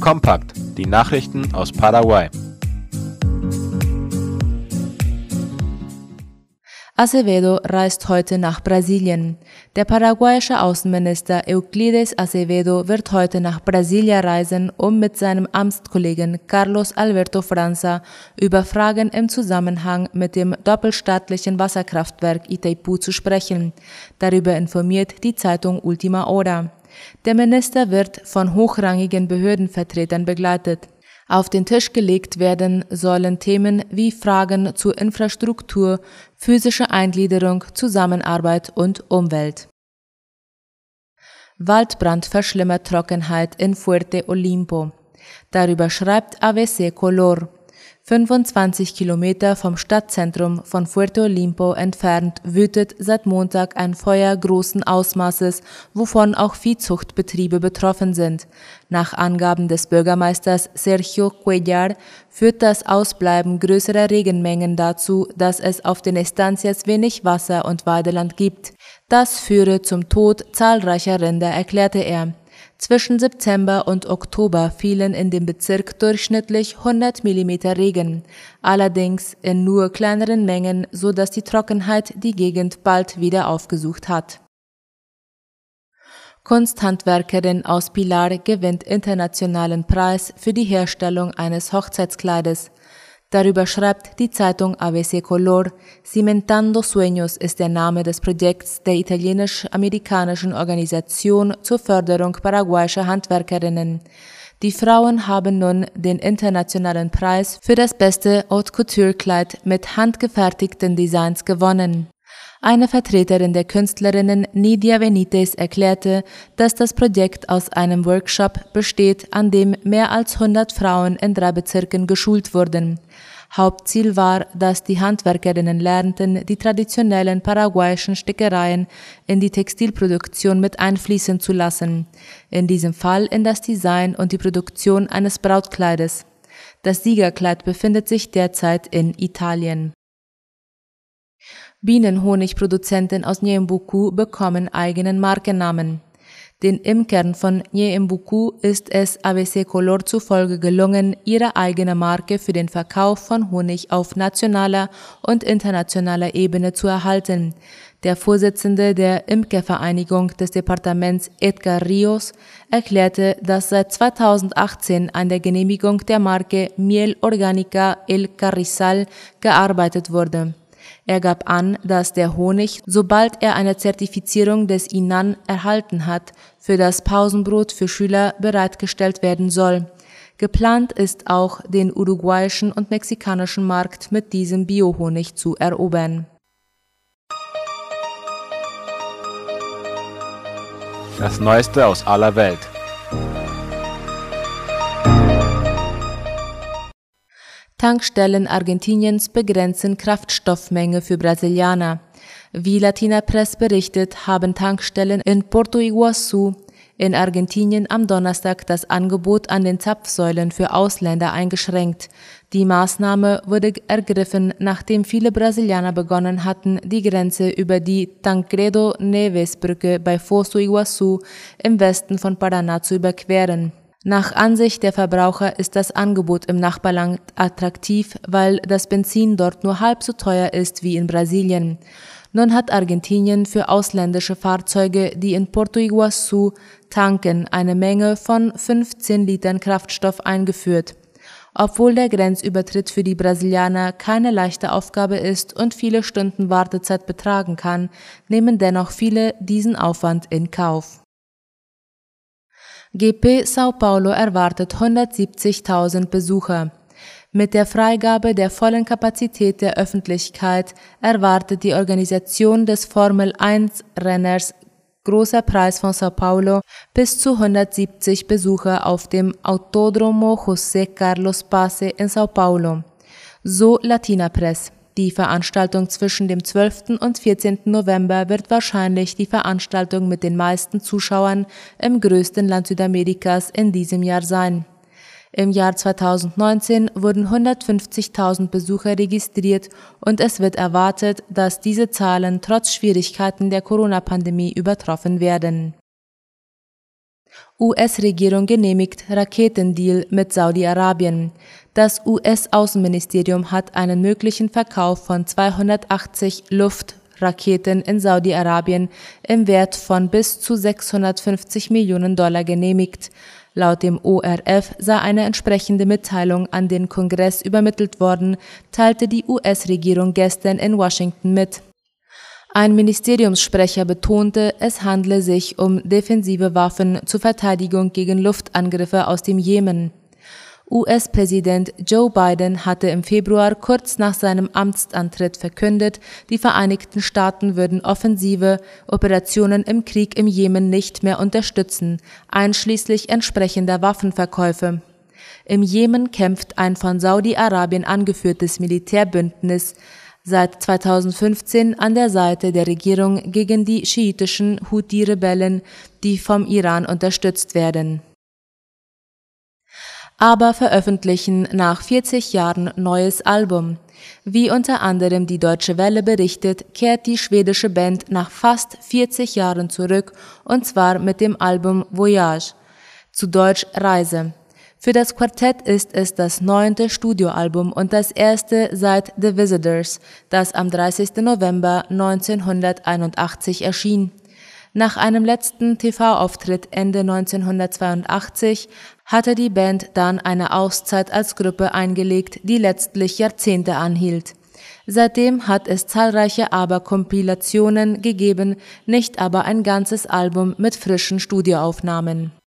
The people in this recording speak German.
Kompakt, die Nachrichten aus Paraguay. Acevedo reist heute nach Brasilien. Der paraguayische Außenminister Euclides Acevedo wird heute nach Brasilia reisen, um mit seinem Amtskollegen Carlos Alberto Franza über Fragen im Zusammenhang mit dem doppelstaatlichen Wasserkraftwerk Itaipu zu sprechen. Darüber informiert die Zeitung Ultima Hora. Der Minister wird von hochrangigen Behördenvertretern begleitet. Auf den Tisch gelegt werden sollen Themen wie Fragen zur Infrastruktur, physische Eingliederung, Zusammenarbeit und Umwelt. Waldbrand verschlimmert Trockenheit in Fuerte Olimpo. Darüber schreibt AVC Color. 25 Kilometer vom Stadtzentrum von Puerto Olimpo entfernt wütet seit Montag ein Feuer großen Ausmaßes, wovon auch Viehzuchtbetriebe betroffen sind. Nach Angaben des Bürgermeisters Sergio Cuellar führt das Ausbleiben größerer Regenmengen dazu, dass es auf den Estancias wenig Wasser und Weideland gibt. Das führe zum Tod zahlreicher Rinder, erklärte er. Zwischen September und Oktober fielen in dem Bezirk durchschnittlich 100 mm Regen, allerdings in nur kleineren Mengen, so dass die Trockenheit die Gegend bald wieder aufgesucht hat. Kunsthandwerkerin aus Pilar gewinnt internationalen Preis für die Herstellung eines Hochzeitskleides. Darüber schreibt die Zeitung ABC Color, Cimentando Sueños ist der Name des Projekts der italienisch-amerikanischen Organisation zur Förderung paraguayischer Handwerkerinnen. Die Frauen haben nun den internationalen Preis für das beste Haute Couture Kleid mit handgefertigten Designs gewonnen. Eine Vertreterin der Künstlerinnen Nidia Benitez erklärte, dass das Projekt aus einem Workshop besteht, an dem mehr als 100 Frauen in drei Bezirken geschult wurden. Hauptziel war, dass die Handwerkerinnen lernten, die traditionellen paraguayischen Stickereien in die Textilproduktion mit einfließen zu lassen, in diesem Fall in das Design und die Produktion eines Brautkleides. Das Siegerkleid befindet sich derzeit in Italien. Bienenhonigproduzenten aus Nyembuku bekommen eigenen Markennamen. Den Imkern von Nyembuku ist es ABC Color zufolge gelungen, ihre eigene Marke für den Verkauf von Honig auf nationaler und internationaler Ebene zu erhalten. Der Vorsitzende der Imkervereinigung des Departements Edgar Rios erklärte, dass seit 2018 an der Genehmigung der Marke Miel Organica El Carrizal gearbeitet wurde. Er gab an, dass der Honig, sobald er eine Zertifizierung des INAN erhalten hat, für das Pausenbrot für Schüler bereitgestellt werden soll. Geplant ist auch, den uruguayischen und mexikanischen Markt mit diesem Biohonig zu erobern. Das Neueste aus aller Welt. Tankstellen Argentiniens begrenzen Kraftstoffmenge für Brasilianer. Wie Latina Press berichtet, haben Tankstellen in Porto Iguazu in Argentinien am Donnerstag das Angebot an den Zapfsäulen für Ausländer eingeschränkt. Die Maßnahme wurde ergriffen, nachdem viele Brasilianer begonnen hatten, die Grenze über die Tancredo Neves Brücke bei Fosso Iguazu im Westen von Paraná zu überqueren. Nach Ansicht der Verbraucher ist das Angebot im Nachbarland attraktiv, weil das Benzin dort nur halb so teuer ist wie in Brasilien. Nun hat Argentinien für ausländische Fahrzeuge, die in Porto Iguazu tanken, eine Menge von 15 Litern Kraftstoff eingeführt. Obwohl der Grenzübertritt für die Brasilianer keine leichte Aufgabe ist und viele Stunden Wartezeit betragen kann, nehmen dennoch viele diesen Aufwand in Kauf. GP Sao Paulo erwartet 170.000 Besucher. Mit der Freigabe der vollen Kapazität der Öffentlichkeit erwartet die Organisation des Formel 1 Renners Großer Preis von Sao Paulo bis zu 170 Besucher auf dem Autódromo José Carlos Pace in Sao Paulo. So Latina Press. Die Veranstaltung zwischen dem 12. und 14. November wird wahrscheinlich die Veranstaltung mit den meisten Zuschauern im größten Land Südamerikas in diesem Jahr sein. Im Jahr 2019 wurden 150.000 Besucher registriert und es wird erwartet, dass diese Zahlen trotz Schwierigkeiten der Corona-Pandemie übertroffen werden. US-Regierung genehmigt Raketendeal mit Saudi-Arabien. Das US-Außenministerium hat einen möglichen Verkauf von 280 Luftraketen in Saudi-Arabien im Wert von bis zu 650 Millionen Dollar genehmigt. Laut dem ORF sei eine entsprechende Mitteilung an den Kongress übermittelt worden, teilte die US-Regierung gestern in Washington mit. Ein Ministeriumssprecher betonte, es handle sich um defensive Waffen zur Verteidigung gegen Luftangriffe aus dem Jemen. US-Präsident Joe Biden hatte im Februar kurz nach seinem Amtsantritt verkündet, die Vereinigten Staaten würden offensive Operationen im Krieg im Jemen nicht mehr unterstützen, einschließlich entsprechender Waffenverkäufe. Im Jemen kämpft ein von Saudi-Arabien angeführtes Militärbündnis seit 2015 an der Seite der Regierung gegen die schiitischen Houthi-Rebellen, die vom Iran unterstützt werden. Aber veröffentlichen nach 40 Jahren neues Album. Wie unter anderem die Deutsche Welle berichtet, kehrt die schwedische Band nach fast 40 Jahren zurück und zwar mit dem Album Voyage, zu Deutsch Reise. Für das Quartett ist es das neunte Studioalbum und das erste seit The Visitors, das am 30. November 1981 erschien. Nach einem letzten TV-Auftritt Ende 1982 hatte die Band dann eine Auszeit als Gruppe eingelegt, die letztlich Jahrzehnte anhielt. Seitdem hat es zahlreiche Aber-Kompilationen gegeben, nicht aber ein ganzes Album mit frischen Studioaufnahmen.